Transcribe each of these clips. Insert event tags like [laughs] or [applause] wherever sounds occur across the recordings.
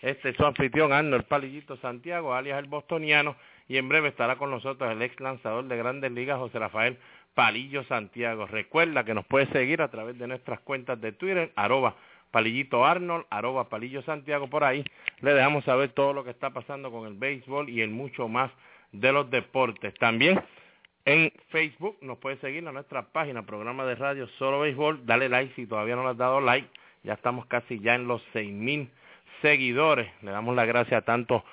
Este es su anfitrión Arnold Palillito Santiago, alias el bostoniano, y en breve estará con nosotros el ex lanzador de Grandes Ligas, José Rafael Palillo Santiago. Recuerda que nos puede seguir a través de nuestras cuentas de Twitter, arroba Palillito Arnold, arroba Palillo Santiago, por ahí le dejamos saber todo lo que está pasando con el béisbol y el mucho más de los deportes. También en Facebook nos puede seguir a nuestra página, programa de radio Solo Béisbol, dale like si todavía no le has dado like, ya estamos casi ya en los seis mil seguidores, le damos las gracias tanto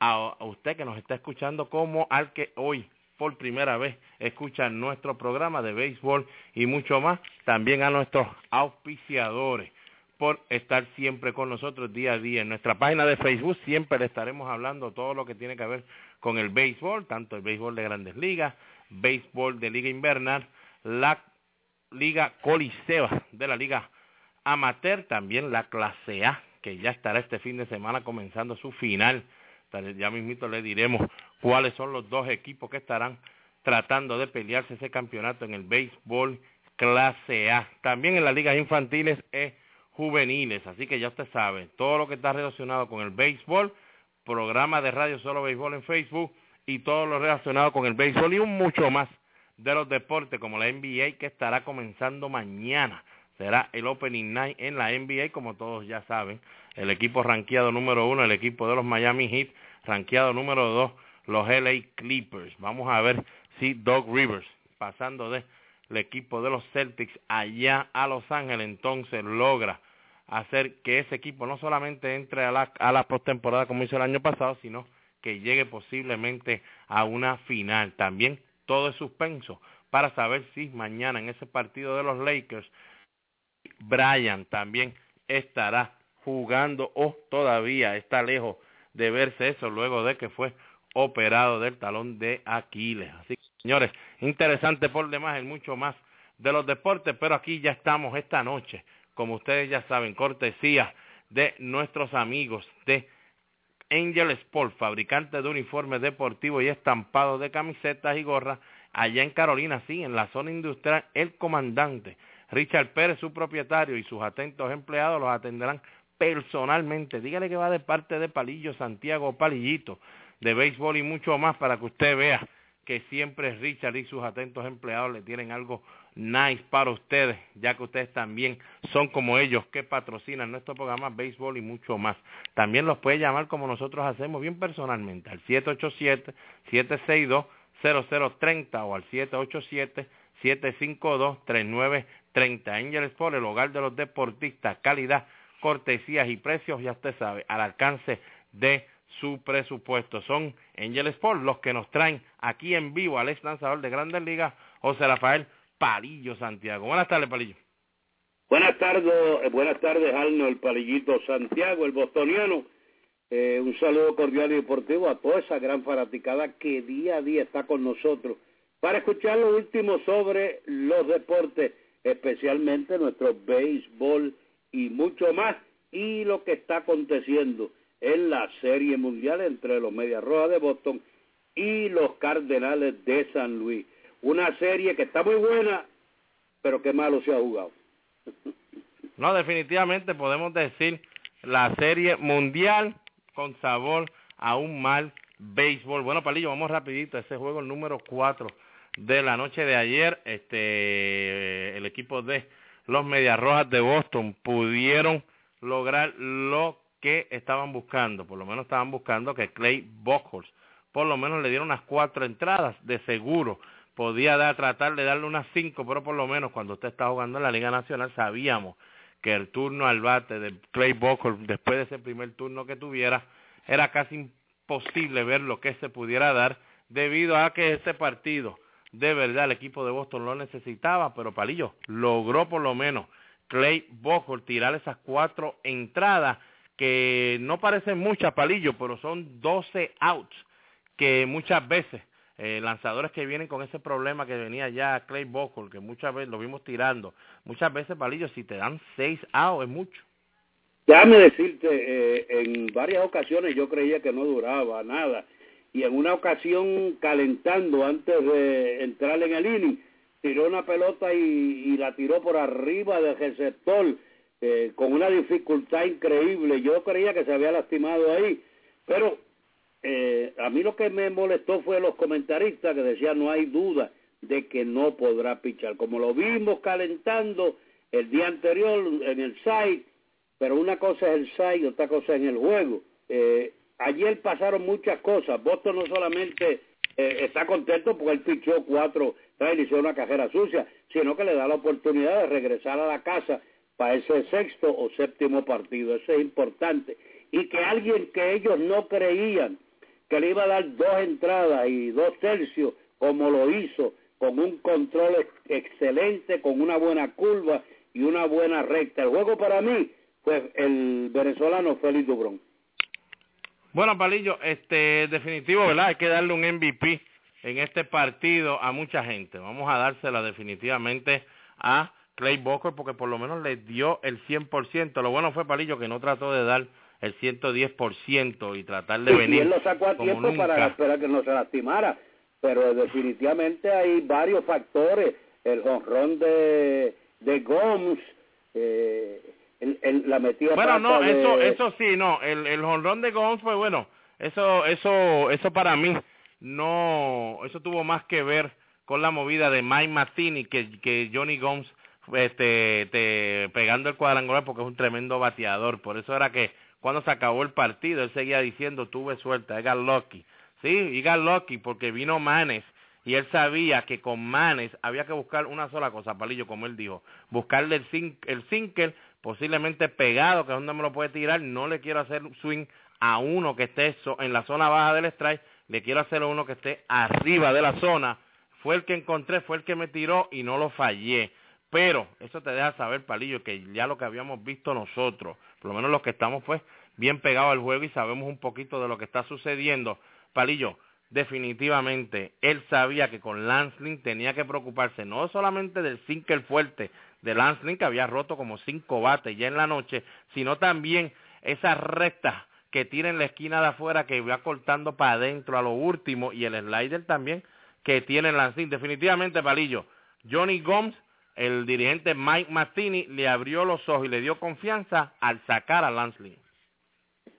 a, usted que nos está escuchando como al que hoy por primera vez escucha nuestro programa de béisbol y mucho más, también a nuestros auspiciadores por estar siempre con nosotros día a día. En nuestra página de Facebook siempre le estaremos hablando todo lo que tiene que ver con el béisbol, tanto el béisbol de grandes ligas, béisbol de liga invernal, la liga coliseba de la liga amateur, también la clase A, que ya estará este fin de semana comenzando su final. Ya mismito le diremos cuáles son los dos equipos que estarán tratando de pelearse ese campeonato en el béisbol clase A. También en las ligas infantiles e juveniles, así que ya usted sabe, todo lo que está relacionado con el béisbol, programa de radio solo béisbol en Facebook y todo lo relacionado con el béisbol y un mucho más de los deportes como la NBA que estará comenzando mañana. Será el Opening Night en la NBA, como todos ya saben. El equipo ranqueado número uno, el equipo de los Miami Heat, ranqueado número dos, los LA Clippers. Vamos a ver si Doug Rivers, pasando del equipo de los Celtics allá a Los Ángeles, entonces logra hacer que ese equipo no solamente entre a la, a la postemporada como hizo el año pasado, sino que llegue posiblemente a una final. También todo es suspenso para saber si mañana en ese partido de los Lakers, Brian también estará jugando o todavía está lejos de verse eso luego de que fue operado del talón de Aquiles. Así que, señores, interesante por demás en mucho más de los deportes, pero aquí ya estamos esta noche, como ustedes ya saben, cortesía de nuestros amigos de Angel Sport, fabricante de uniformes deportivos y estampados de camisetas y gorras, allá en Carolina, sí, en la zona industrial, el comandante Richard Pérez, su propietario, y sus atentos empleados los atenderán personalmente. Dígale que va de parte de Palillo Santiago Palillito, de béisbol y mucho más para que usted vea que siempre Richard y sus atentos empleados le tienen algo nice para ustedes, ya que ustedes también son como ellos que patrocinan nuestro programa Béisbol y mucho más. También los puede llamar como nosotros hacemos bien personalmente al 787-762-0030 o al 787-752-3930. Angel Sport, el hogar de los deportistas, calidad, cortesías y precios, ya usted sabe, al alcance de su presupuesto. Son Angel Sport los que nos traen aquí en vivo al ex lanzador de Grandes Ligas, José Rafael Palillo Santiago. Buenas tardes, Palillo. Buenas tardes, eh, buenas tardes, el Palillito Santiago, el bostoniano. Eh, un saludo cordial y deportivo a toda esa gran fanaticada que día a día está con nosotros para escuchar lo último sobre los deportes, especialmente nuestro béisbol y mucho más, y lo que está aconteciendo en la Serie Mundial entre los Medias Rojas de Boston y los Cardenales de San Luis. Una serie que está muy buena, pero que malo se ha jugado. [laughs] No, definitivamente podemos decir la Serie Mundial con sabor a un mal béisbol. Bueno, Palillo, vamos rapidito. Ese juego, el número 4 de la noche de ayer, este, el equipo de los Medias Rojas de Boston pudieron lograr lo que estaban buscando, por lo menos estaban buscando que Clay Buchholz por lo menos le dieron unas cuatro entradas, de seguro. Podía dar, tratar de darle unas cinco, pero por lo menos cuando usted está jugando en la Liga Nacional sabíamos que el turno al bate de Clay Buchholz, después de ese primer turno que tuviera, era casi imposible ver lo que se pudiera dar debido a que ese partido de verdad el equipo de Boston lo necesitaba, pero Palillo logró por lo menos Clay Buchholz tirar esas cuatro entradas que no parecen muchas, Palillo, pero son 12 outs que muchas veces eh, lanzadores que vienen con ese problema que venía ya Clay Buchholz, que muchas veces lo vimos tirando, muchas veces, Palillo, si te dan seis outs es mucho. Déjame decirte, eh, en varias ocasiones yo creía que no duraba nada, y en una ocasión calentando antes de entrar en el inning, tiró una pelota y, la tiró por arriba del receptor, eh, con una dificultad increíble. Yo creía que se había lastimado ahí, pero eh, a mí lo que me molestó fue los comentaristas que decían no hay duda de que no podrá pichar. Como lo vimos calentando el día anterior en el site, pero una cosa es el site y otra cosa es en el juego. Eh, ayer pasaron muchas cosas. Boston no solamente eh, está contento porque él pichó cuatro y hizo una cajera sucia, sino que le da la oportunidad de regresar a la casa para ese sexto o séptimo partido. Eso es importante. Y que alguien que ellos no creían que le iba a dar dos entradas y dos tercios, como lo hizo, con un control excelente, con una buena curva y una buena recta. El juego para mí fue el venezolano Félix Dubrón. Bueno, Palillo, este definitivo, ¿verdad? Hay que darle un MVP en este partido a mucha gente. Vamos a dársela definitivamente a Clay Booker porque por lo menos le dio el 100%. Lo bueno fue Palillo que no trató de dar el 110% y tratar de venir. Y él lo sacó a tiempo para esperar que no se lastimara, pero definitivamente hay varios factores. El jonrón de, de Gomes, eh, el, la metida Bueno, no, eso eso sí, no, el, el jonrón de Gomes fue bueno. Eso, eso, eso para mí no, eso tuvo más que ver con la movida de Mike Martini que, que Johnny Gomes este, pegando el cuadrangular porque es un tremendo bateador. Por eso era que cuando se acabó el partido él seguía diciendo tuve suerte, I got lucky. Sí, I got lucky porque vino Manes y él sabía que con Manes había que buscar una sola cosa, Palillo, como él dijo, buscarle el, el sinker posiblemente pegado, que es donde me lo puede tirar, no le quiero hacer swing a uno que esté en la zona baja del strike le quiero hacer a uno que esté arriba de la zona. Fue el que encontré, fue el que me tiró y no lo fallé. Pero eso te deja saber, Palillo, que ya lo que habíamos visto nosotros, por lo menos los que estamos pues bien pegados al juego y sabemos un poquito de lo que está sucediendo. Palillo, definitivamente, él sabía que con Lansling tenía que preocuparse no solamente del sinker fuerte de Lansling, que había roto como cinco bates ya en la noche, sino también esa recta que tira en la esquina de afuera, que va cortando para adentro a lo último, y el slider también que tiene Lansing. Definitivamente, Palillo, Johnny Gomes, el dirigente Mike Martini, le abrió los ojos y le dio confianza al sacar a Lansling.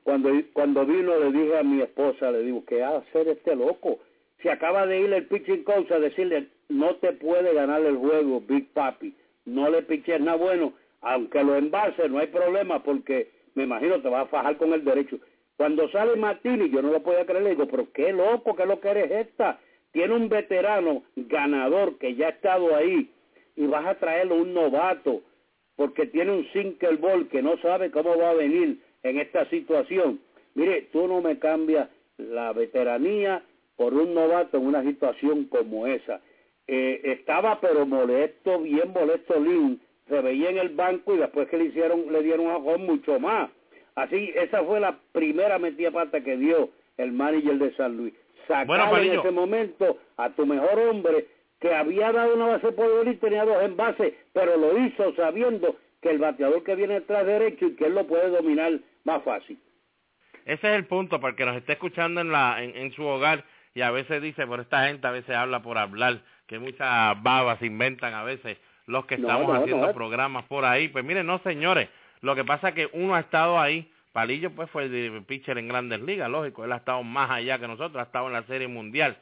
Cuando, cuando vino le dije a mi esposa, le digo, ¿qué hacer este loco? Si acaba de ir el pitching coach a decirle, no te puede ganar el juego, Big Papi, no le piches nada bueno, aunque lo envase, no hay problema porque me imagino te va a fajar con el derecho. Cuando sale Martini, yo no lo podía creer, le digo, pero qué loco, qué lo que eres esta. Tiene un veterano ganador que ya ha estado ahí y vas a traerle un novato porque tiene un single ball que no sabe cómo va a venir en esta situación. Mire, tú no me cambias la veteranía por un novato en una situación como esa. Eh, estaba pero molesto, bien molesto Lynn, se veía en el banco y después que le hicieron, le dieron a Juan mucho más. Así, esa fue la primera metida pata que dio el manager de San Luis. Sacar en ese momento a tu mejor hombre que había dado una base por y tenía dos en base, pero lo hizo sabiendo que el bateador que viene detrás derecho y que él lo puede dominar más fácil. Ese es el punto, para que nos esté escuchando en, la, en, su hogar y a veces dice, por esta gente a veces habla por hablar, que muchas babas inventan a veces los que estamos haciendo programas por ahí. Pues miren, no señores, lo que pasa es que uno ha estado ahí, Palillo pues fue el pitcher en grandes ligas, lógico, él ha estado más allá que nosotros, ha estado en la serie mundial.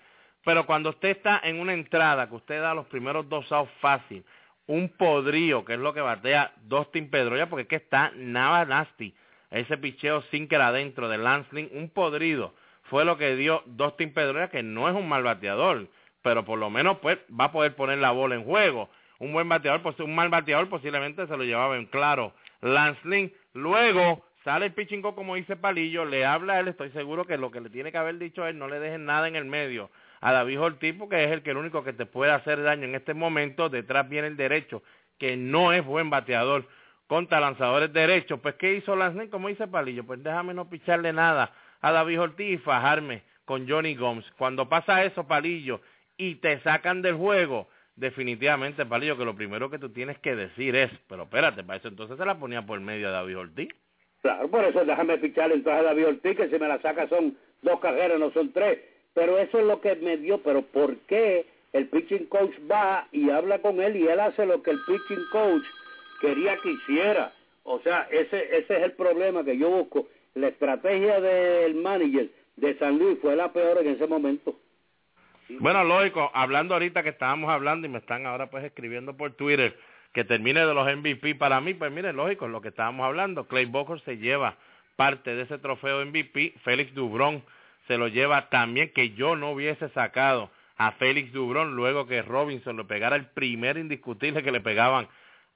Pero cuando usted está en una entrada, que usted da los primeros dos outs fácil, un podrío, que es lo que batea Dustin Pedroya, porque es que está nada nasty ese picheo sin que era dentro de Lance un podrido, fue lo que dio Dustin Pedroia, que no es un mal bateador, pero por lo menos pues va a poder poner la bola en juego. Un buen bateador, pues un mal bateador posiblemente se lo llevaba en claro. Lance luego sale el pitching como dice Palillo, le habla a él, estoy seguro que lo que le tiene que haber dicho es no le dejen nada en el medio a David Ortiz, porque es el que el único que te puede hacer daño en este momento, detrás viene el derecho, que no es buen bateador contra lanzadores derechos. Pues, ¿qué hizo Lance Como dice Palillo, pues déjame no picharle nada a David Ortiz y fajarme con Johnny Gomes. Cuando pasa eso, Palillo, y te sacan del juego, definitivamente, Palillo, que lo primero que tú tienes que decir es, pero espérate, para eso entonces se la ponía por medio a David Ortiz. Claro, por eso déjame picharle entonces a David Ortiz, que si me la saca son dos carreras, no son tres. Pero eso es lo que me dio, pero ¿por qué el pitching coach va y habla con él y él hace lo que el pitching coach quería que hiciera? O sea, ese, ese es el problema que yo busco. La estrategia del manager de San Luis fue la peor en ese momento. Bueno, lógico, hablando ahorita que estábamos hablando y me están ahora pues escribiendo por Twitter que termine de los MVP para mí, pues mire, lógico, lo que estábamos hablando, Clay Bocker se lleva parte de ese trofeo MVP, Félix Dubrón se lo lleva también, que yo no hubiese sacado a Félix Dubrón luego que Robinson le pegara el primer indiscutible que le pegaban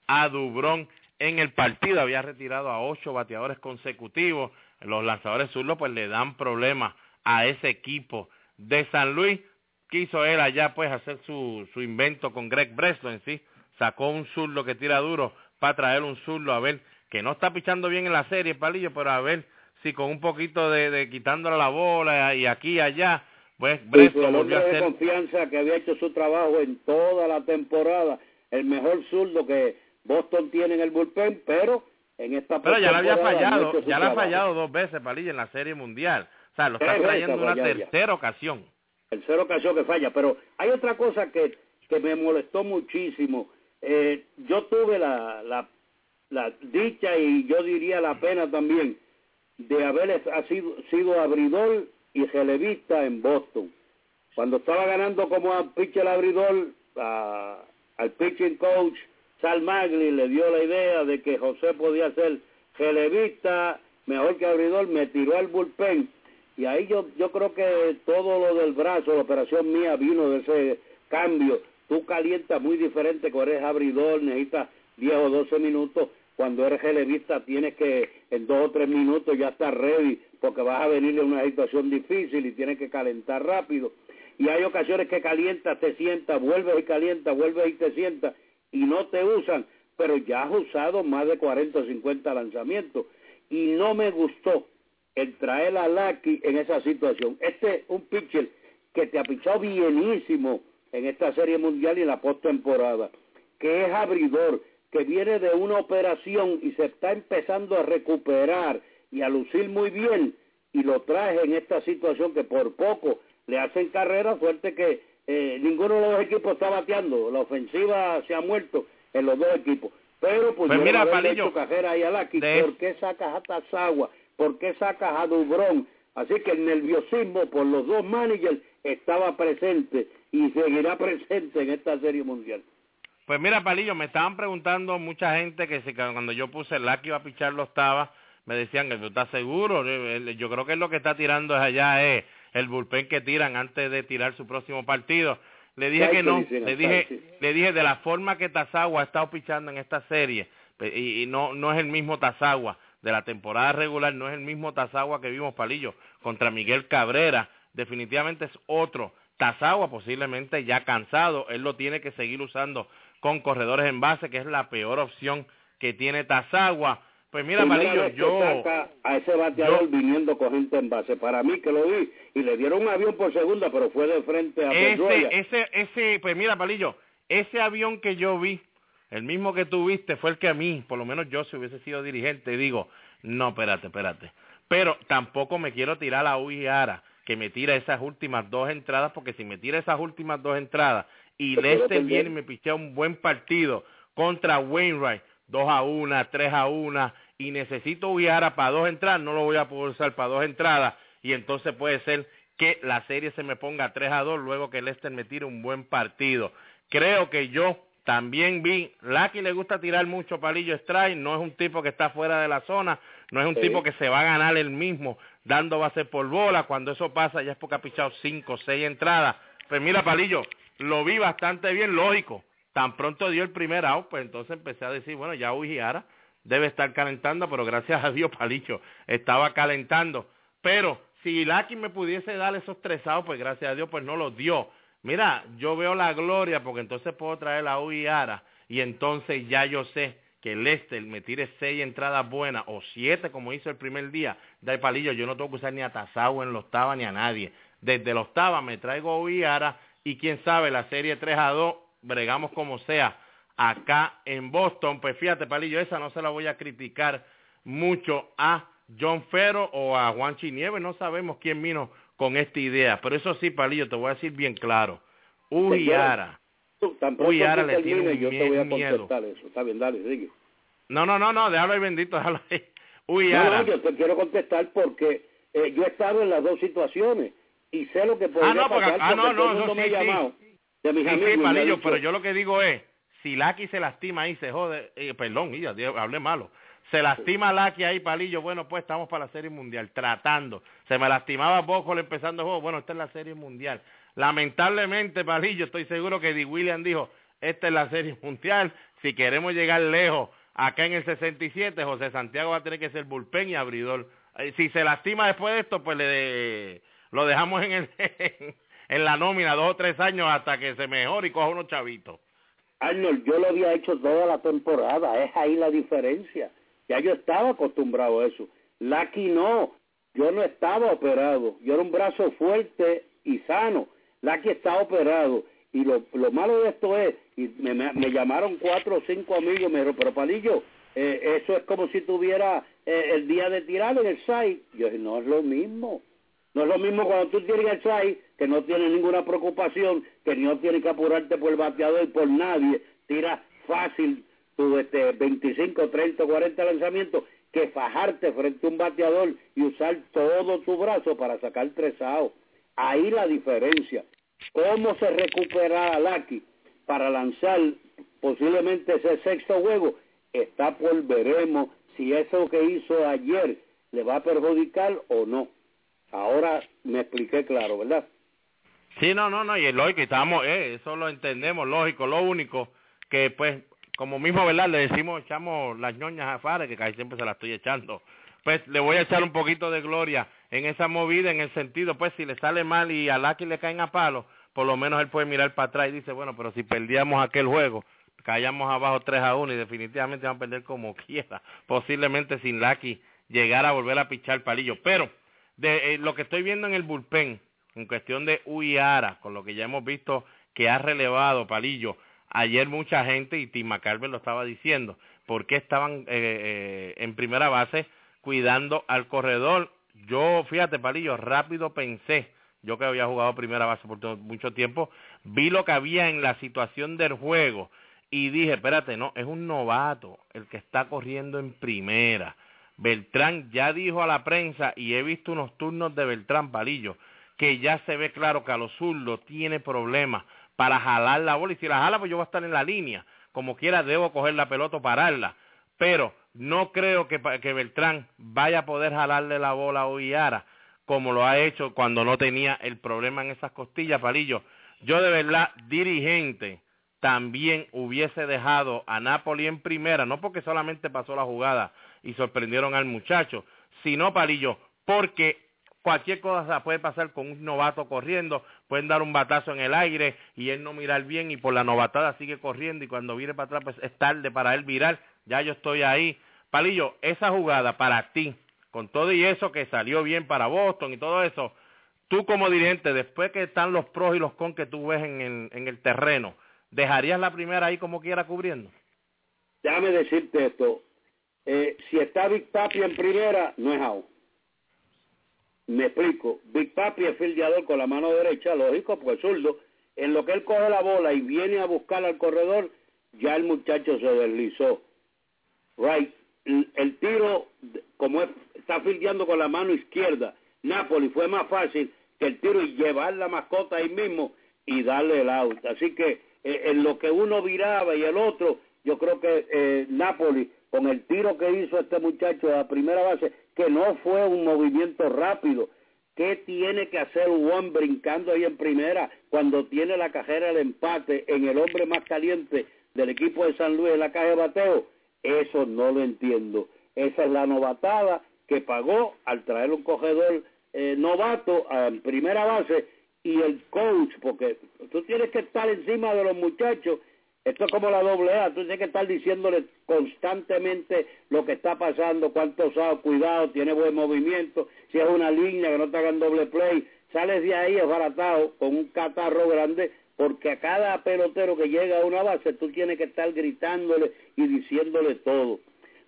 a Dubrón en el partido, había retirado a ocho bateadores consecutivos, los lanzadores zurdos pues le dan problemas a ese equipo de San Luis, quiso él allá pues hacer su, su invento con Greg Breslow en sí, sacó un zurdo que tira duro para traer un zurdo a ver que no está pichando bien en la serie, Palillo, pero a ver si con un poquito de, de quitándole la bola y aquí y allá, pues Breslow volvió a ser... confianza que había hecho su trabajo en toda la temporada, el mejor zurdo que Boston tiene en el bullpen, pero en esta Pero ya le había fallado, ya le ha fallado dos veces, Palillo, en la Serie Mundial. O sea, lo está trayendo una tercera ocasión. Tercera ocasión que falla, pero hay otra cosa que, que me molestó muchísimo eh, yo tuve la, la, dicha y yo diría la pena también de haber sido, sido abridor y relevista en Boston. Cuando estaba ganando como a pitcher abridor, al pitching coach Sal Magli le dio la idea de que José podía ser relevista, mejor que abridor, me tiró al bullpen. Y ahí yo, yo creo que todo lo del brazo, la operación mía vino de ese cambio Tú calientas muy diferente cuando eres abridor, necesitas 10 o 12 minutos. Cuando eres relevista tienes que en 2 o 3 minutos ya estar ready porque vas a venir en una situación difícil y tienes que calentar rápido. Y hay ocasiones que calientas, te sientas, vuelves y calientas, vuelves y te sientas y no te usan, pero ya has usado más de 40 o 50 lanzamientos. Y no me gustó el traer a Lucky en esa situación. Este es un pitcher que te ha pichado bienísimo en esta serie mundial y en la postemporada, que es abridor, que viene de una operación y se está empezando a recuperar y a lucir muy bien y lo traje en esta situación que por poco le hacen carrera, suerte que eh, ninguno de los dos equipos está bateando, la ofensiva se ha muerto en los dos equipos. Pero pues, pues mira, Palillo, cajera ahí a Laki, ¿por qué sacas a Tazagua? ¿Por qué sacas a Dubrón? Así que el nerviosismo por los dos managers estaba presente y seguirá presente en esta serie mundial. Pues mira, Palillo, me estaban preguntando mucha gente que si cuando yo puse el que iba a pichar lo estaba, me decían que tú estás seguro. Yo creo que lo que está tirando es allá es el bullpen que tiran antes de tirar su próximo partido. Le dije que no, le dije, le dije de la forma que Tazagua ha estado pichando en esta serie, y, no, no es el mismo Tazagua de la temporada regular, no es el mismo Tazagua que vimos, Palillo, contra Miguel Cabrera, definitivamente es otro. Tazagua posiblemente ya cansado, él lo tiene que seguir usando con corredores en base, que es la peor opción que tiene Tazagua. Pues mira, Marillo, yo... a ese bateador viniendo con gente en base. Para mí que lo vi y le dieron un avión por segunda, pero fue de frente a ese, ese, ese, pues mira, Palillo, ese avión que yo vi, el mismo que tú viste, fue el que a mí, por lo menos yo si hubiese sido dirigente, digo, no, espérate, espérate. Pero tampoco me quiero tirar a Ujiara que me tira esas últimas dos entradas, porque si me tira esas últimas dos entradas y Lester viene y me pichea un buen partido contra Wainwright, dos a una, tres a una, y necesito Ujiara para dos entradas, no lo voy a poder usar para dos entradas, y entonces puede ser que la serie se me ponga tres a dos luego que Lester me tire un buen partido. Creo que yo también vi, Lucky le gusta tirar mucho palillo strike, no es un tipo que está fuera de la zona, No es un tipo que se va a ganar el mismo dando base por bola. Cuando eso pasa ya es porque ha pichado cinco, seis entradas. Pues mira, Palillo, lo vi bastante bien, lógico. Tan pronto dio el primer out, pues entonces empecé a decir, bueno, ya Ujiara debe estar calentando, pero gracias a Dios, Palillo, estaba calentando. Pero si Lucky me pudiese dar esos tres outs, pues gracias a Dios, pues no los dio. Mira, yo veo la gloria porque entonces puedo traer a Ujiara y entonces ya yo sé que Lester me tire seis entradas buenas o siete como hizo el primer día, da palillo, yo no tengo que usar ni a Tasau en la octava ni a nadie. Desde la octava me traigo a y quién sabe, la serie 3 a 2, bregamos como sea, acá en Boston, pues fíjate, Palillo, esa no se la voy a criticar mucho a John Ferro o a Juan Chinieves, no sabemos quién vino con esta idea, pero eso sí, Palillo, te voy a decir bien claro, Ujiara, Ujiara le tiene un yo te voy a contestar eso, está bien, dale, sigue. No, no, no, no, déjalo ahí bendito, déjalo ahí. Ujiara. No, no, yo te quiero contestar porque eh, yo he estado en las dos situaciones y sé lo que podría ah, no, porque, pasar ah, no, no, me sí, llamado de mis sí, amigos. Sí, palillo, pero yo lo que digo es, si Laki se lastima ahí, se jode, eh, perdón, ya, hablé malo, se lastima Laki ahí, palillo, bueno, pues estamos para la Serie Mundial, tratando. Se me lastimaba Bocol empezando el juego, bueno, esta es la Serie Mundial. Lamentablemente, palillo, estoy seguro que Di William dijo, esta es la Serie [laughs] Mundial, si queremos llegar lejos, acá en el 67, José Santiago va a tener que ser bullpen y abridor. Eh, si se lastima después de esto, pues le lo dejamos en, el, [laughs] en la nómina dos o tres años hasta que se mejore y coja unos chavitos. Arnold, yo lo había hecho toda la temporada, es ahí la diferencia. Ya yo estaba acostumbrado a eso. Lucky no, yo no estaba operado, yo era un brazo fuerte y sano. Lucky está operado. Y lo, lo malo de esto es, y me, me, llamaron cuatro o cinco amigos, me dijeron, pero Palillo, eh, eso es como si tuviera eh, el día de tirar en el site. Yo dije, no es lo mismo. No es lo mismo cuando tú tienes el SAI, que no tienes ninguna preocupación, que no tienes que apurarte por el bateador y por nadie, tira fácil tu este, 25, 30, 40 lanzamientos, que fajarte frente a un bateador y usar todo tu brazo para sacar tres outs. Ahí la diferencia. ¿Cómo se recupera Lucky para lanzar posiblemente ese sexto juego? Está por veremos si eso que hizo ayer le va a perjudicar o no. Ahora me expliqué claro, ¿verdad? Sí, no, no, no, y es lógico, estamos, eh, eso lo entendemos, lógico, lo único que pues, como mismo, ¿verdad? Le decimos, echamos las ñoñas a Fares, que casi siempre se las estoy echando, pues le voy a echar un poquito de gloria en esa movida, en el sentido, pues si le sale mal y a Lucky le caen a palo, por lo menos él puede mirar para atrás y dice, bueno, pero si perdíamos aquel juego, caíamos abajo 3 a 1 y definitivamente vamos a perder como quiera, posiblemente sin Lucky llegar a volver a pichar palillo, pero de eh, lo que estoy viendo en el bullpen, en cuestión de Uiara, con lo que ya hemos visto que ha relevado Palillo, ayer mucha gente, y Tim McCarver lo estaba diciendo, ¿por qué estaban eh, eh, en primera base cuidando al corredor? Yo, fíjate, Palillo, rápido pensé, yo que había jugado primera base por mucho tiempo, vi lo que había en la situación del juego y dije, espérate, no, es un novato el que está corriendo en primera Beltrán ya dijo a la prensa, y he visto unos turnos de Beltrán Palillo, que ya se ve claro que a los zurdos tiene problemas para jalar la bola, y si la jala, pues yo voy a estar en la línea. Como quiera, debo coger la pelota o pararla. Pero no creo que, Beltrán vaya a poder jalarle la bola a Oiara, como lo ha hecho cuando no tenía el problema en esas costillas, Palillo. Yo de verdad, dirigente, también hubiese dejado a Napoli en primera, no porque solamente pasó la jugada y sorprendieron al muchacho, sino Palillo, porque cualquier cosa puede pasar con un novato corriendo, pueden dar un batazo en el aire y él no mirar bien y por la novatada sigue corriendo y cuando vire para atrás pues es tarde para él virar, ya yo estoy ahí. Palillo, esa jugada para ti, con todo y eso que salió bien para Boston y todo eso, tú como dirigente, después que están los pros y los con que tú ves en el, en el terreno, ¿dejarías la primera ahí como quiera cubriendo? Déjame decirte esto, eh, si está Big Papi en primera, no es out. Me explico. Big Papi es fildeador con la mano derecha, lógico, pues zurdo. En lo que él coge la bola y viene a buscar al corredor, ya el muchacho se deslizó. Right. El, tiro, como está fildeando con la mano izquierda, Napoli fue más fácil que el tiro y llevar la mascota ahí mismo y darle el out. Así que eh, en lo que uno viraba y el otro, yo creo que eh, Napoli, con el tiro que hizo este muchacho a primera base, que no fue un movimiento rápido, ¿qué tiene que hacer Juan brincando ahí en primera cuando tiene la cajera del empate en el hombre más caliente del equipo de San Luis en la caja de bateo? Eso no lo entiendo. Esa es la novatada que pagó al traer un cogedor eh, novato en primera base y el coach, porque tú tienes que estar encima de los muchachos. Esto es como la doble A, tú tienes que estar diciéndole constantemente lo que está pasando, cuánto sabe, cuidado, tiene buen movimiento, si es una línea que no te hagan doble play, sales de ahí esbaratado con un catarro grande, porque a cada pelotero que llega a una base tú tienes que estar gritándole y diciéndole todo.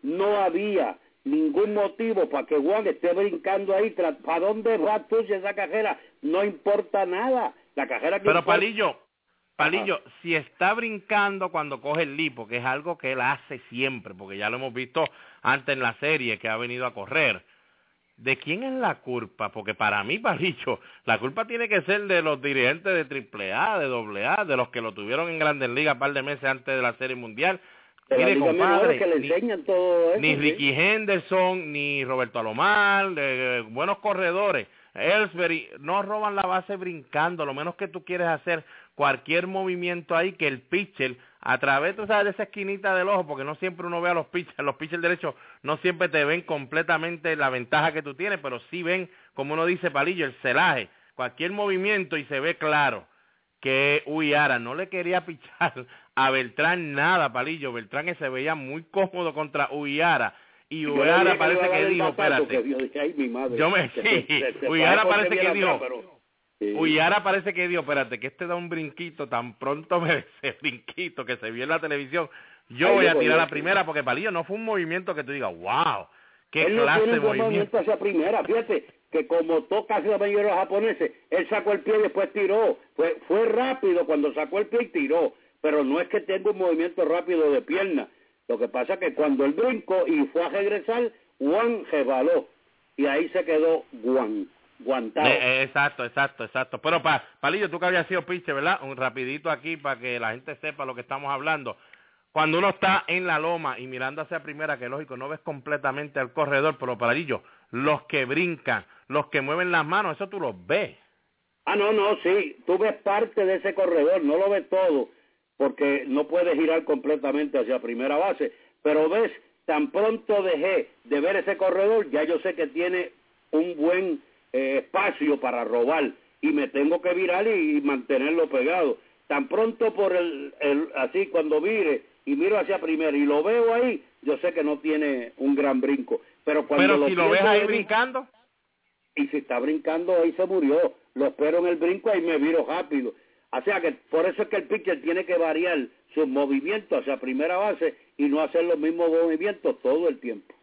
No había ningún motivo para que Juan esté brincando ahí. ¿Para dónde va tú esa cajera? No importa nada. La cajera que Pero Palillo, Palillo, si está brincando cuando coge el lipo, que es algo que él hace siempre, porque ya lo hemos visto antes en la serie que ha venido a correr, ¿de quién es la culpa? Porque para mí, [laughs] Palillo, la culpa tiene que ser de los dirigentes de AAA, de AA, de los que lo tuvieron en Grandes Ligas un par de meses antes de la Serie Mundial, Mire, compadre, que le enseñan todo eso, ni Ricky Henderson, ni Roberto Alomar, buenos corredores. Ellsbury, no roban la base brincando, lo menos que tú quieres hacer cualquier movimiento ahí que el pitcher, a través tú sabes, de esa esquinita del ojo, porque no siempre uno ve a los pitchers, los pitchers derechos no siempre te ven completamente la ventaja que tú tienes, pero sí ven, como uno dice, palillo, el celaje, cualquier movimiento y se ve claro que Uyara no le quería [laughs] pichar a Beltrán nada, Palillo. Beltrán que se veía muy cómodo contra Uyara. Y Uyara parece que dijo, espérate. Yo me, [laughs] sí, Uyara parece que dijo, Uyara parece que dijo, espérate, que este da un brinquito, tan pronto me [laughs] ese brinquito que se vio en la televisión. Yo voy a tirar la primera porque Palillo no fue un movimiento que tú digas, wow, qué clase de movimiento. movimiento hacia primera, fíjate, que como toca la mayoría de los japoneses, él sacó el pie y después tiró. Fue, fue rápido cuando sacó el pie y tiró pero no es que tenga un movimiento rápido de pierna. Lo que pasa es que cuando él brincó y fue a regresar, Juan rebaló y ahí se quedó Juan. Guantado. Eh, eh, exacto, exacto, exacto. Pero pa, Palillo, tú que habías sido pinche, ¿verdad? Un rapidito aquí para que la gente sepa lo que estamos hablando. Cuando uno está en la loma y mirando hacia primera, que lógico, no ves completamente al corredor, pero Palillo, los que brincan, los que mueven las manos, eso tú los ves. Ah, no, no, sí, tú ves parte de ese corredor, no lo ves todo porque no puede girar completamente hacia primera base. Pero ves, tan pronto dejé de ver ese corredor, ya yo sé que tiene un buen eh, espacio para robar y me tengo que virar y, mantenerlo pegado. Tan pronto por el, así cuando vire y miro hacia primera y lo veo ahí, yo sé que no tiene un gran brinco. Pero cuando si lo ves ahí brincando. Y si está brincando ahí se murió. Lo espero en el brinco y me viro rápido. O sea que por eso es que el pitcher tiene que variar sus movimientos hacia primera base y no hacer los mismos movimientos todo el tiempo.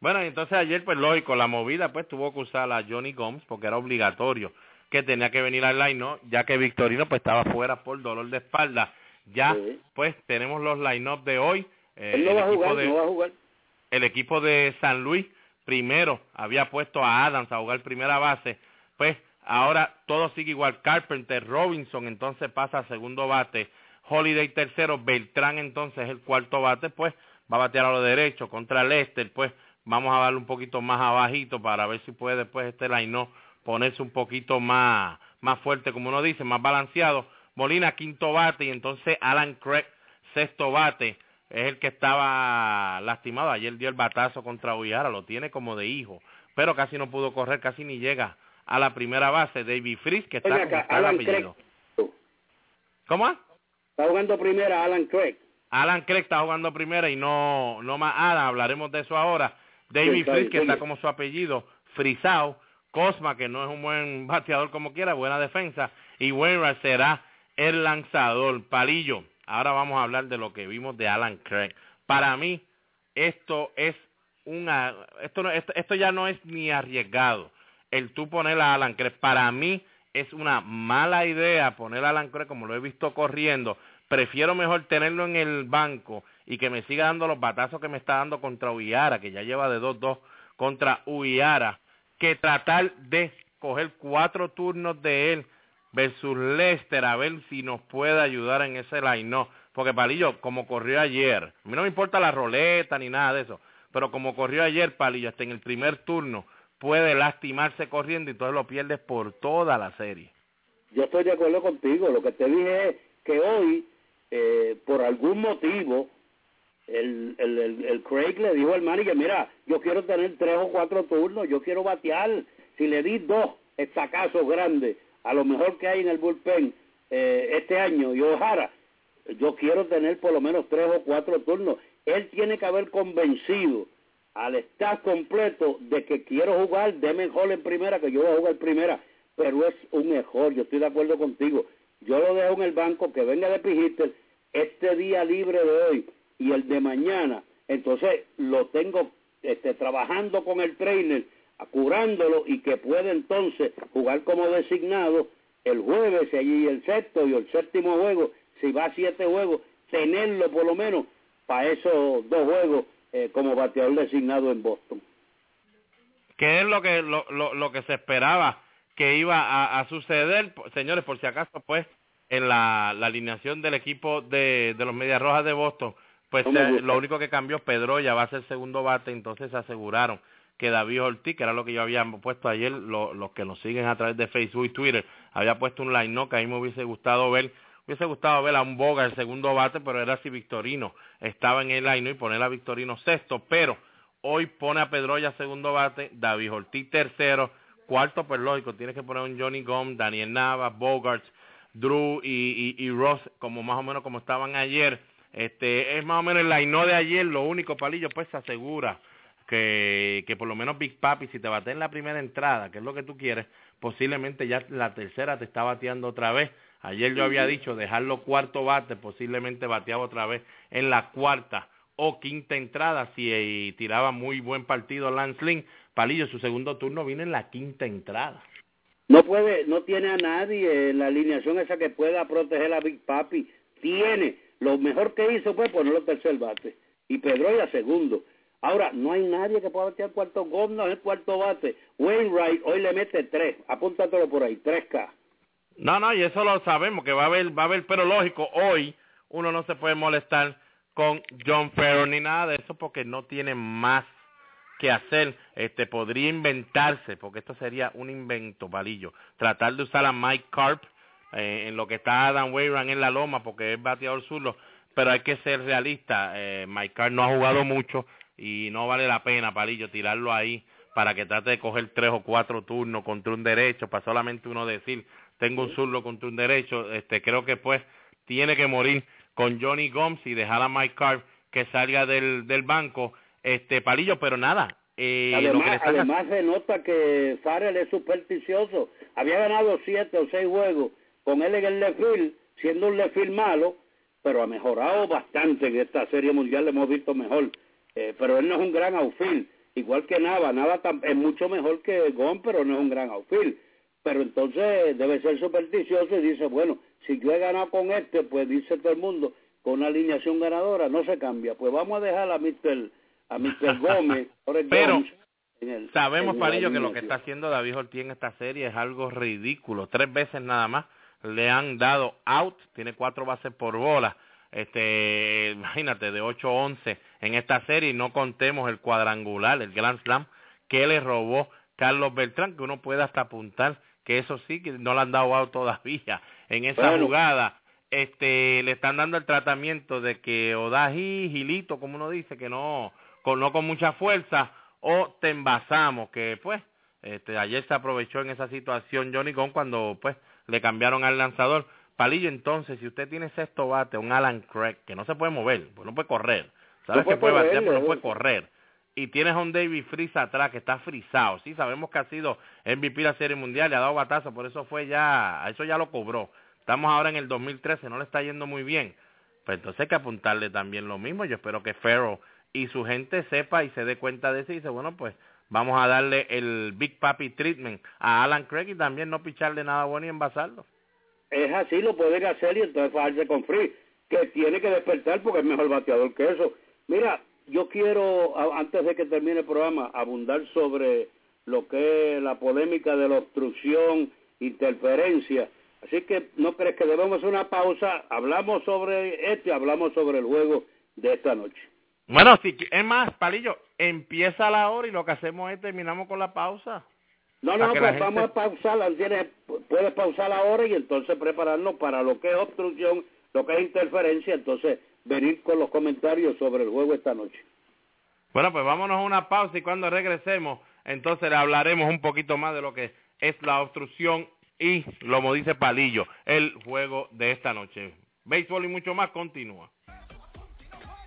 Bueno, entonces ayer, pues lógico, la movida pues tuvo que usar a Johnny Gomes porque era obligatorio que tenía que venir al line, ¿no? ya que Victorino pues estaba fuera por dolor de espalda. Ya, pues tenemos los line-up de hoy. Eh, Él no va, a jugar, no va a jugar. El equipo de San Luis primero había puesto a Adams a jugar primera base, pues Ahora todo sigue igual. Carpenter, Robinson entonces pasa a segundo bate. Holiday tercero, Beltrán entonces el cuarto bate, pues va a batear a lo derecho contra Lester, pues vamos a darle un poquito más abajito para ver si puede después este line ponerse un poquito más, más fuerte, como uno dice, más balanceado. Molina quinto bate y entonces Alan Craig sexto bate es el que estaba lastimado. Ayer dio el batazo contra Uyara, lo tiene como de hijo, pero casi no pudo correr, casi ni llega a la primera base, David Fries, que está, acá, Alan Craig. ¿Cómo? Está jugando primera Alan Craig. Alan Craig está jugando primera y no, no más Adam, hablaremos de eso ahora. David Fries, que está como su apellido, Frisao. Cosma, que no es un buen bateador como quiera, buena defensa. Y Wainwright será el lanzador. Palillo, ahora vamos a hablar de lo que vimos de Alan Craig. Para mí, esto es una, esto, no, esto ya no es ni arriesgado el tú poner a Alan Craig. Para mí es una mala idea poner a Alan Craig como lo he visto corriendo. Prefiero mejor tenerlo en el banco y que me siga dando los batazos que me está dando contra Uyara, que ya lleva de 2-2 contra Uyara, que tratar de coger cuatro turnos de él versus Lester a ver si nos puede ayudar en ese line. No, porque Palillo, como corrió ayer, a mí no me importa la roleta ni nada de eso, pero como corrió ayer Palillo, hasta en el primer turno, puede lastimarse corriendo y entonces lo pierdes por toda la serie. Yo estoy de acuerdo contigo, lo que te dije es que hoy, eh, por algún motivo, el, el, el, Craig le dijo al manager, mira, yo quiero tener tres o cuatro turnos, yo quiero batear, si le di dos estacazos grandes, a lo mejor que hay en el bullpen eh, este año, y Ojara, yo quiero tener por lo menos tres o cuatro turnos. Él tiene que haber convencido al staff completo de que quiero jugar de mejor en primera, que yo voy a jugar primera, pero es un mejor, yo estoy de acuerdo contigo. Yo lo dejo en el banco, que venga de Pijister este día libre de hoy y el de mañana, entonces lo tengo este, trabajando con el trainer, curándolo y que puede entonces jugar como designado el jueves y allí el sexto y el séptimo juego, si va a siete juegos, tenerlo por lo menos para esos dos juegos eh, como bateador designado en Boston. ¿Qué es lo que lo, lo, lo que se esperaba que iba a, a, suceder, señores? Por si acaso, pues, en la, la alineación del equipo de, de los Medias Rojas de Boston, pues eh, lo único que cambió, Pedro ya va a ser segundo bate, entonces se aseguraron que David Ortiz, que era lo que yo había puesto ayer, lo, los que nos siguen a través de Facebook y Twitter, había puesto un line no que a mí me hubiese gustado ver, hubiese gustado ver a un Boga el segundo bate, pero era si Victorino estaba en el line y poner a Victorino sexto, pero hoy pone a Pedroya segundo bate, David Ortiz tercero, cuarto pues lógico, tienes que poner un Johnny Gom, Daniel Nava, Bogarts, Drew y, y, y Ross, como más o menos como estaban ayer, este es más o menos el line de ayer, lo único palillo pues se asegura que, que por lo menos Big Papi, si te bate en la primera entrada, que es lo que tú quieres, posiblemente ya la tercera te está bateando otra vez. Ayer yo había dicho dejarlo cuarto bate, posiblemente bateaba otra vez en la cuarta o quinta entrada si eh, tiraba muy buen partido Lance Lynn. Palillo, su segundo turno viene en la quinta entrada. No puede, no tiene a nadie en la alineación esa que pueda proteger a Big Papi. Tiene, lo mejor que hizo fue ponerlo tercer bate y Pedro ya segundo. Ahora, no hay nadie que pueda batear cuarto no el cuarto bate. Wainwright hoy le mete tres, apúntatelo por ahí, tres K. No, no, y eso lo sabemos, que va a haber, va a haber, pero lógico, hoy uno no se puede molestar con John Farrell ni nada de eso porque no tiene más que hacer. Este podría inventarse, porque esto sería un invento, palillo. Tratar de usar a Mike Carp eh, en lo que está Adam Wainwright en la loma porque es bateador zurdo, pero hay que ser realista. Eh, Mike Carp no ha jugado mucho, y no vale la pena, Palillo, tirarlo ahí para que trate de coger tres o cuatro turnos contra un derecho, para solamente uno decir, tengo un zurdo contra un derecho, este creo que pues tiene que morir con Johnny Gomes y dejar a Mike Carr que salga del, del banco, este Palillo, pero nada. Eh, además, además se nota que Farrell es supersticioso, había ganado siete o seis juegos con él en el left siendo un left malo, pero ha mejorado bastante en esta serie mundial, le hemos visto mejor eh, pero él no es un gran outfield, igual que Nava, Nava es mucho mejor que Gon, pero no es un gran outfield. Pero entonces debe ser supersticioso y dice, bueno, si yo he ganado con este, pues dice todo el mundo, con una alineación ganadora, no se cambia. Pues vamos a dejar a Mr. A Mr. [laughs] Gómez, pero sabemos, Parillo, que lo que está haciendo David Ortiz en esta serie es algo ridículo. Tres veces nada más le han dado out, tiene cuatro bases por bola este, imagínate, de 8-11 en esta serie y no contemos el cuadrangular, el Grand Slam que le robó Carlos Beltrán, que uno puede hasta apuntar que eso sí, que no le han dado out todavía en esa jugada. Este, le están dando el tratamiento de que o da gilito, como uno dice, que no con, no con mucha fuerza, o te envasamos, que pues, este, ayer se aprovechó en esa situación Johnny Gon cuando pues le cambiaron al lanzador Palillo, entonces, si usted tiene sexto bate, un Alan Craig, que no se puede mover, pues no puede correr, sabes que puede batear, pero no puede correr, y tienes a un David Freeze atrás que está frisado, sí, sabemos que ha sido MVP de la Serie Mundial, le ha dado batazo, por eso fue ya, eso ya lo cobró. Estamos ahora en el 2013, no le está yendo muy bien. Pues entonces hay que apuntarle también lo mismo. Yo espero que Ferro y su gente sepa y se dé cuenta de eso y dice, bueno, pues vamos a darle el Big Papi Treatment a Alan Craig y también no picharle nada bueno y envasarlo es así, lo pueden hacer y entonces fajarse con Free, que tiene que despertar porque es mejor bateador que eso. Mira, yo quiero, antes de que termine el programa, abundar sobre lo que es la polémica de la obstrucción, interferencia. Así que no crees que debemos hacer una pausa, hablamos sobre esto y hablamos sobre el juego de esta noche. Bueno, si es más, Palillo, empieza la hora y lo que hacemos es terminamos con la pausa. No, no, pues vamos a pausar, ¿tienes? puedes pausar la hora y entonces prepararnos para lo que es obstrucción, lo que es interferencia, entonces venir con los comentarios sobre el juego esta noche. Bueno, pues vámonos a una pausa y cuando regresemos, entonces le hablaremos un poquito más de lo que es la obstrucción y, como dice Palillo, el juego de esta noche. Béisbol y mucho más continúa.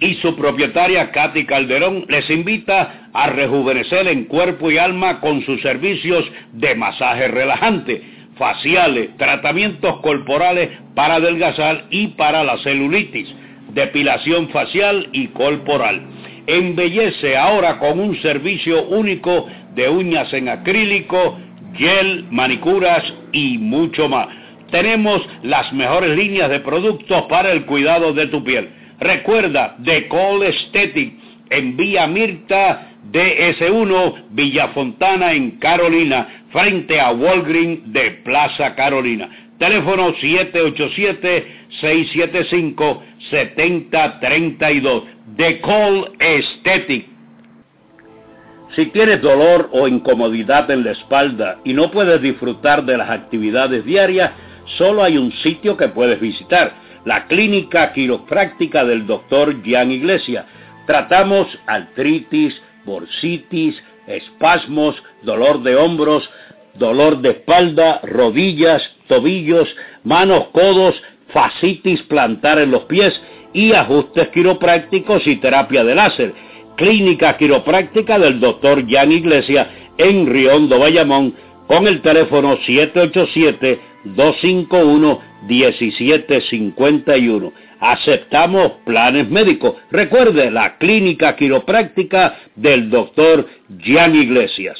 y su propietaria Katy Calderón les invita a rejuvenecer en cuerpo y alma con sus servicios de masaje relajante, faciales, tratamientos corporales para adelgazar y para la celulitis, depilación facial y corporal. Embellece ahora con un servicio único de uñas en acrílico, gel, manicuras y mucho más. Tenemos las mejores líneas de productos para el cuidado de tu piel Recuerda, Decol Aesthetic en Villa Mirta DS1 Villa Fontana en Carolina, frente a Walgreen de Plaza Carolina. Teléfono 787-675-7032. Decol Aesthetic. Si tienes dolor o incomodidad en la espalda y no puedes disfrutar de las actividades diarias, solo hay un sitio que puedes visitar la clínica quiropráctica del doctor Gian Iglesia. Tratamos artritis, bursitis, espasmos, dolor de hombros, dolor de espalda, rodillas, tobillos, manos, codos, fascitis plantar en los pies y ajustes quiroprácticos y terapia de láser. Clínica quiropráctica del doctor Jan Iglesia en Riondo, Bayamón, con el teléfono 787 251 1751. Aceptamos planes médicos. Recuerde la clínica quiropráctica del doctor Gian Iglesias.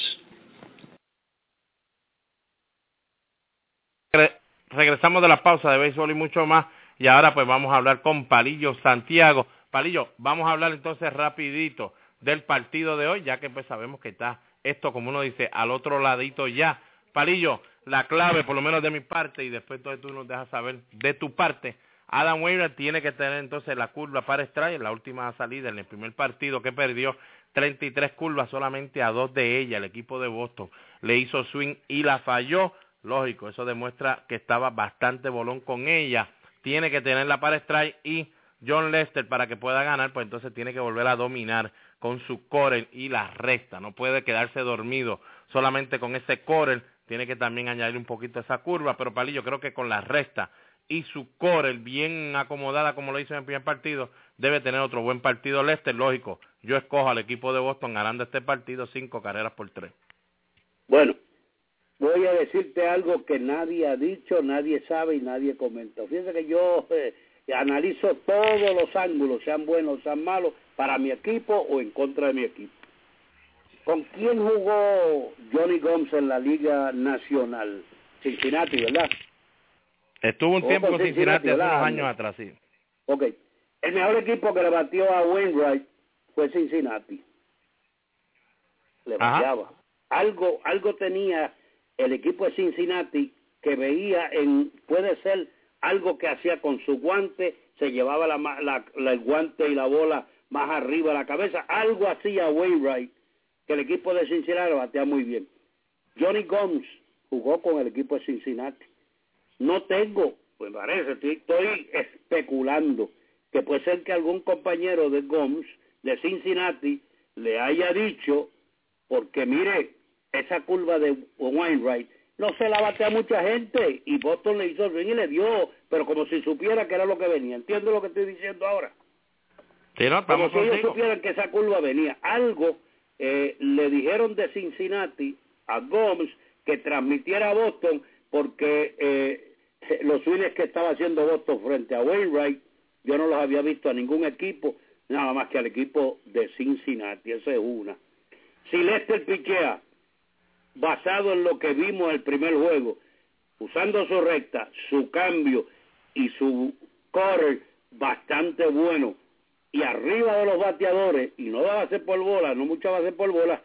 Regresamos de la pausa de béisbol y mucho más. Y ahora pues vamos a hablar con Palillo Santiago. Palillo, vamos a hablar entonces rapidito del partido de hoy, ya que pues sabemos que está esto, como uno dice, al otro ladito ya. Palillo, la clave, por lo menos de mi parte, y después tú nos dejas saber de tu parte. Adam Weiner tiene que tener entonces la curva para extraer la última salida, en el primer partido que perdió 33 curvas, solamente a dos de ellas, el equipo de Boston le hizo swing y la falló. Lógico, eso demuestra que estaba bastante bolón con ella. Tiene que tenerla para strike y John Lester para que pueda ganar, pues entonces tiene que volver a dominar con su core y la resta. No puede quedarse dormido solamente con ese core tiene que también añadir un poquito esa curva, pero Palillo creo que con la resta y su core bien acomodada como lo hizo en el primer partido, debe tener otro buen partido Lester, lógico. Yo escojo al equipo de Boston ganando este partido cinco carreras por tres. Bueno, voy a decirte algo que nadie ha dicho, nadie sabe y nadie comenta. Fíjense que yo eh, analizo todos los ángulos, sean buenos, sean malos, para mi equipo o en contra de mi equipo. ¿Con quién jugó Johnny Gomes en la Liga Nacional? Cincinnati, ¿verdad? Estuvo un tiempo con Cincinnati, hace unos años atrás, sí. Ok. El mejor equipo que le batió a Wainwright fue Cincinnati. Le bateaba. Algo, algo tenía el equipo de Cincinnati que veía en, puede ser algo que hacía con su guante, se llevaba la, la, el guante y la bola más arriba de la cabeza, algo hacía Wainwright, que el equipo de Cincinnati batea muy bien. Johnny Gomes jugó con el equipo de Cincinnati. No tengo, pues parece, estoy, especulando que puede ser que algún compañero de Gomes, de Cincinnati, le haya dicho, porque mire, esa curva de Wainwright no se la batea a mucha gente y Boston le hizo bien y le dio, pero como si supiera que era lo que venía. ¿Entiendo lo que estoy diciendo ahora? como si ellos supieran que esa curva venía. Algo eh, le dijeron de Cincinnati a Gomes que transmitiera a Boston porque eh, [laughs] los swings que estaba haciendo Boston frente a Wainwright, yo no los había visto a ningún equipo, nada más que al equipo de Cincinnati, esa es una. Si Lester basado en lo que vimos el primer juego, usando su recta, su cambio y su core bastante bueno, y arriba de los bateadores, y no va a ser por bola, no mucha ser por bola,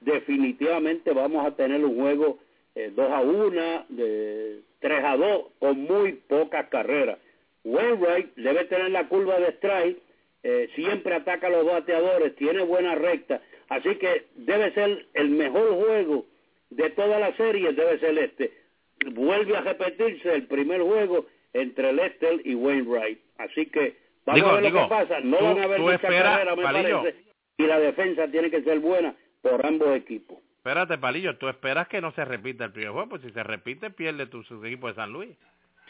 definitivamente vamos a tener un juego 2 eh, a 1, de 3 a 2, con muy pocas carreras. Wainwright debe tener la curva de strike, eh, siempre ataca a los bateadores, tiene buena recta, así que debe ser el mejor juego de toda la serie, debe ser este. Vuelve a repetirse el primer juego entre Lester y Wainwright, así que vamos a ver lo que pasa, no van a haber mucha carrera, me parece, y la defensa tiene que ser buena por ambos equipos. Espérate, Palillo, tú esperas que no se repita el primer juego, pues si se repite, pierde tu equipo de San Luis.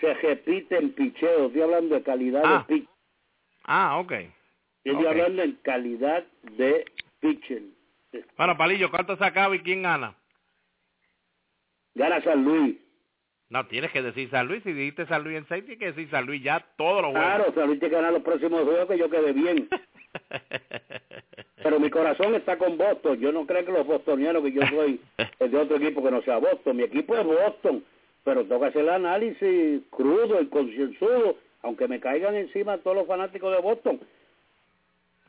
Se repite en picheo, estoy hablando de calidad de Ah. pitch. Ah, ok. Estoy hablando en calidad de pitching. Bueno, Palillo, ¿cuánto se acaba y quién gana? Gana San Luis. No, tienes que decir San Luis. Si dijiste San Luis en seis, tienes que decir San Luis ya todos los juegos. Claro, San Luis tiene que ganar los próximos juegos que yo quede bien. [laughs] Pero mi corazón está con Boston. Yo no creo que los bostonianos, que yo soy [laughs] el de otro equipo que no sea Boston. Mi equipo es Boston. Pero tengo que hacer el análisis crudo y concienzudo, aunque me caigan encima todos los fanáticos de Boston.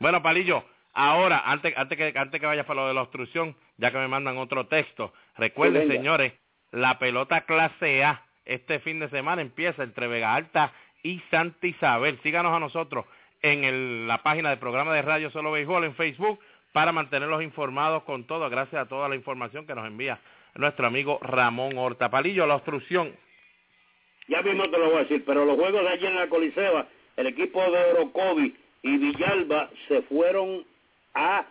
Bueno, Palillo, ahora, antes, antes, que, antes que vayas para lo de la obstrucción, ya que me mandan otro texto, recuerden, señores, la pelota clase A este fin de semana empieza entre Vega Alta y Santa Isabel. Síganos a nosotros en la página del programa de Radio Solo Béisbol en Facebook para mantenerlos informados con todo, gracias a toda la información que nos envía nuestro amigo Ramón Horta. Palillo, la obstrucción. Ya mismo te lo voy a decir, pero los juegos de ayer en la Coliseba, el equipo de Orocovi y Villalba se fueron a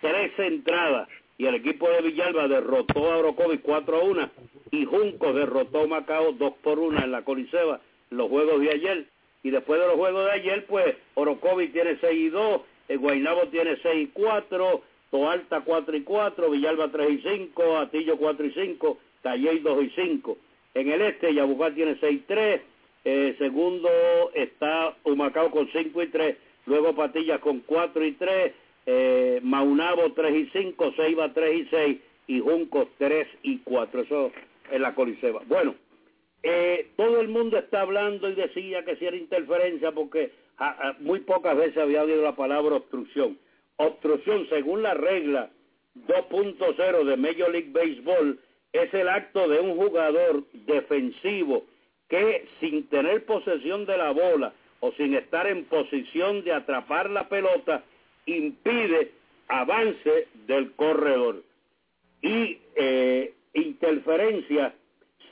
tres entradas y el equipo de Villalba derrotó a Orocovi 4 a 1 y Junco derrotó a Macao 2 por 1 en la Coliseba los juegos de ayer. Y después de los juegos de ayer pues Orocovi tiene 6 y 2 el Guaynabo tiene 6 y 4 Toalta 4 y 4 Villalba 3 y 5 Atillo 4 y 5 Calley 2 y 5 en el este Yabucá tiene 6 y 3 eh, segundo está Humacao con 5 y 3 luego Patillas con 4 y 3 eh, Maunabo 3 y 5, Ceiba 3 y 6 y Juncos 3 y 4. Eso es la Coliseba. Bueno, eh, todo el mundo está hablando y decía que si era interferencia porque muy pocas veces había oído la palabra obstrucción. Obstrucción, según la regla 2.0 de Major League Baseball, es el acto de un jugador defensivo que sin tener posesión de la bola o sin estar en posición de atrapar la pelota, impide avance del corredor. Y eh, interferencia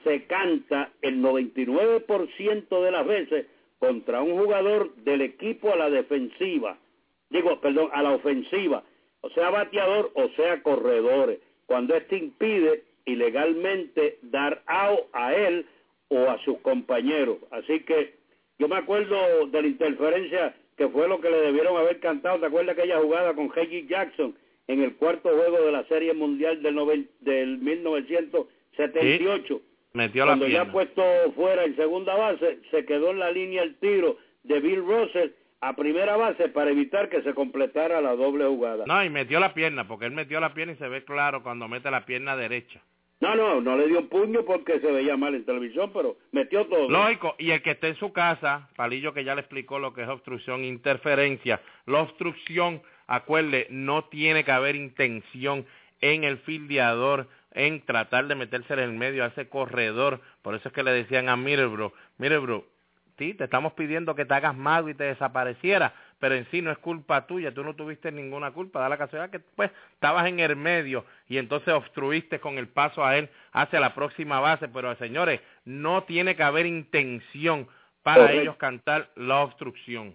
se canta el 99% de las veces contra un jugador del equipo a la defensiva, digo, perdón, a la ofensiva, o sea bateador o sea corredores, cuando éste impide ilegalmente dar out a él o a sus compañeros. Así que yo me acuerdo de la interferencia que fue lo que le debieron haber cantado. ¿Te acuerdas aquella jugada con Reggie Jackson en el cuarto juego de la Serie Mundial del, noven- del 1978? Metió la Cuando ya puesto fuera en segunda base, se quedó en la línea el tiro de Bill Russell a primera base para evitar que se completara la doble jugada. No, y metió la pierna, porque él metió la pierna y se ve claro cuando mete la pierna derecha. No, no, no le dio puño porque se veía mal en televisión, pero metió todo. Lógico, y el que esté en su casa, Palillo que ya le explicó lo que es obstrucción, interferencia, la obstrucción, acuerde, no tiene que haber intención en el fildeador en tratar de meterse en el medio a ese corredor. Por eso es que le decían a Mirebro, Mirebro, te estamos pidiendo que te hagas mago y te desapareciera, pero en sí no es culpa tuya, tú no tuviste ninguna culpa, da la casualidad que pues estabas en el medio y entonces obstruiste con el paso a él hacia la próxima base, pero señores, no tiene que haber intención para ellos cantar la obstrucción.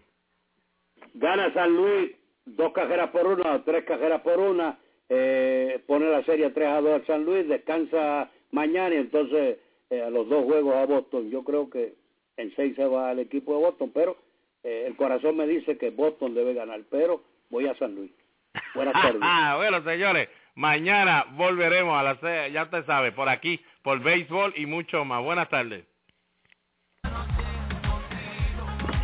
Gana San Luis dos cajeras por una, tres cajeras por una, eh, pone la serie 3 a 2 a San Luis, descansa mañana y entonces eh, a los dos juegos a Boston. Yo creo que en seis se va al equipo de Boston, pero eh, el corazón me dice que Boston debe ganar, pero voy a San Luis. Buenas tardes. [laughs] bueno, señores, mañana volveremos a las ya usted sabe, por aquí, por béisbol y mucho más. Buenas tardes.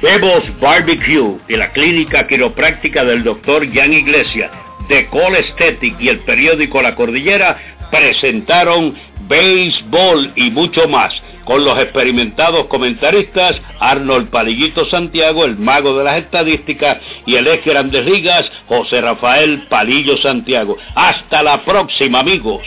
Bebos Barbecue y la clínica quiropráctica del doctor Jan Iglesias de Cole Aesthetic y el periódico La Cordillera presentaron béisbol y mucho más con los experimentados comentaristas Arnold Palillito Santiago, el mago de las estadísticas, y el ex Grandes Ligas, José Rafael Palillo Santiago. Hasta la próxima, amigos.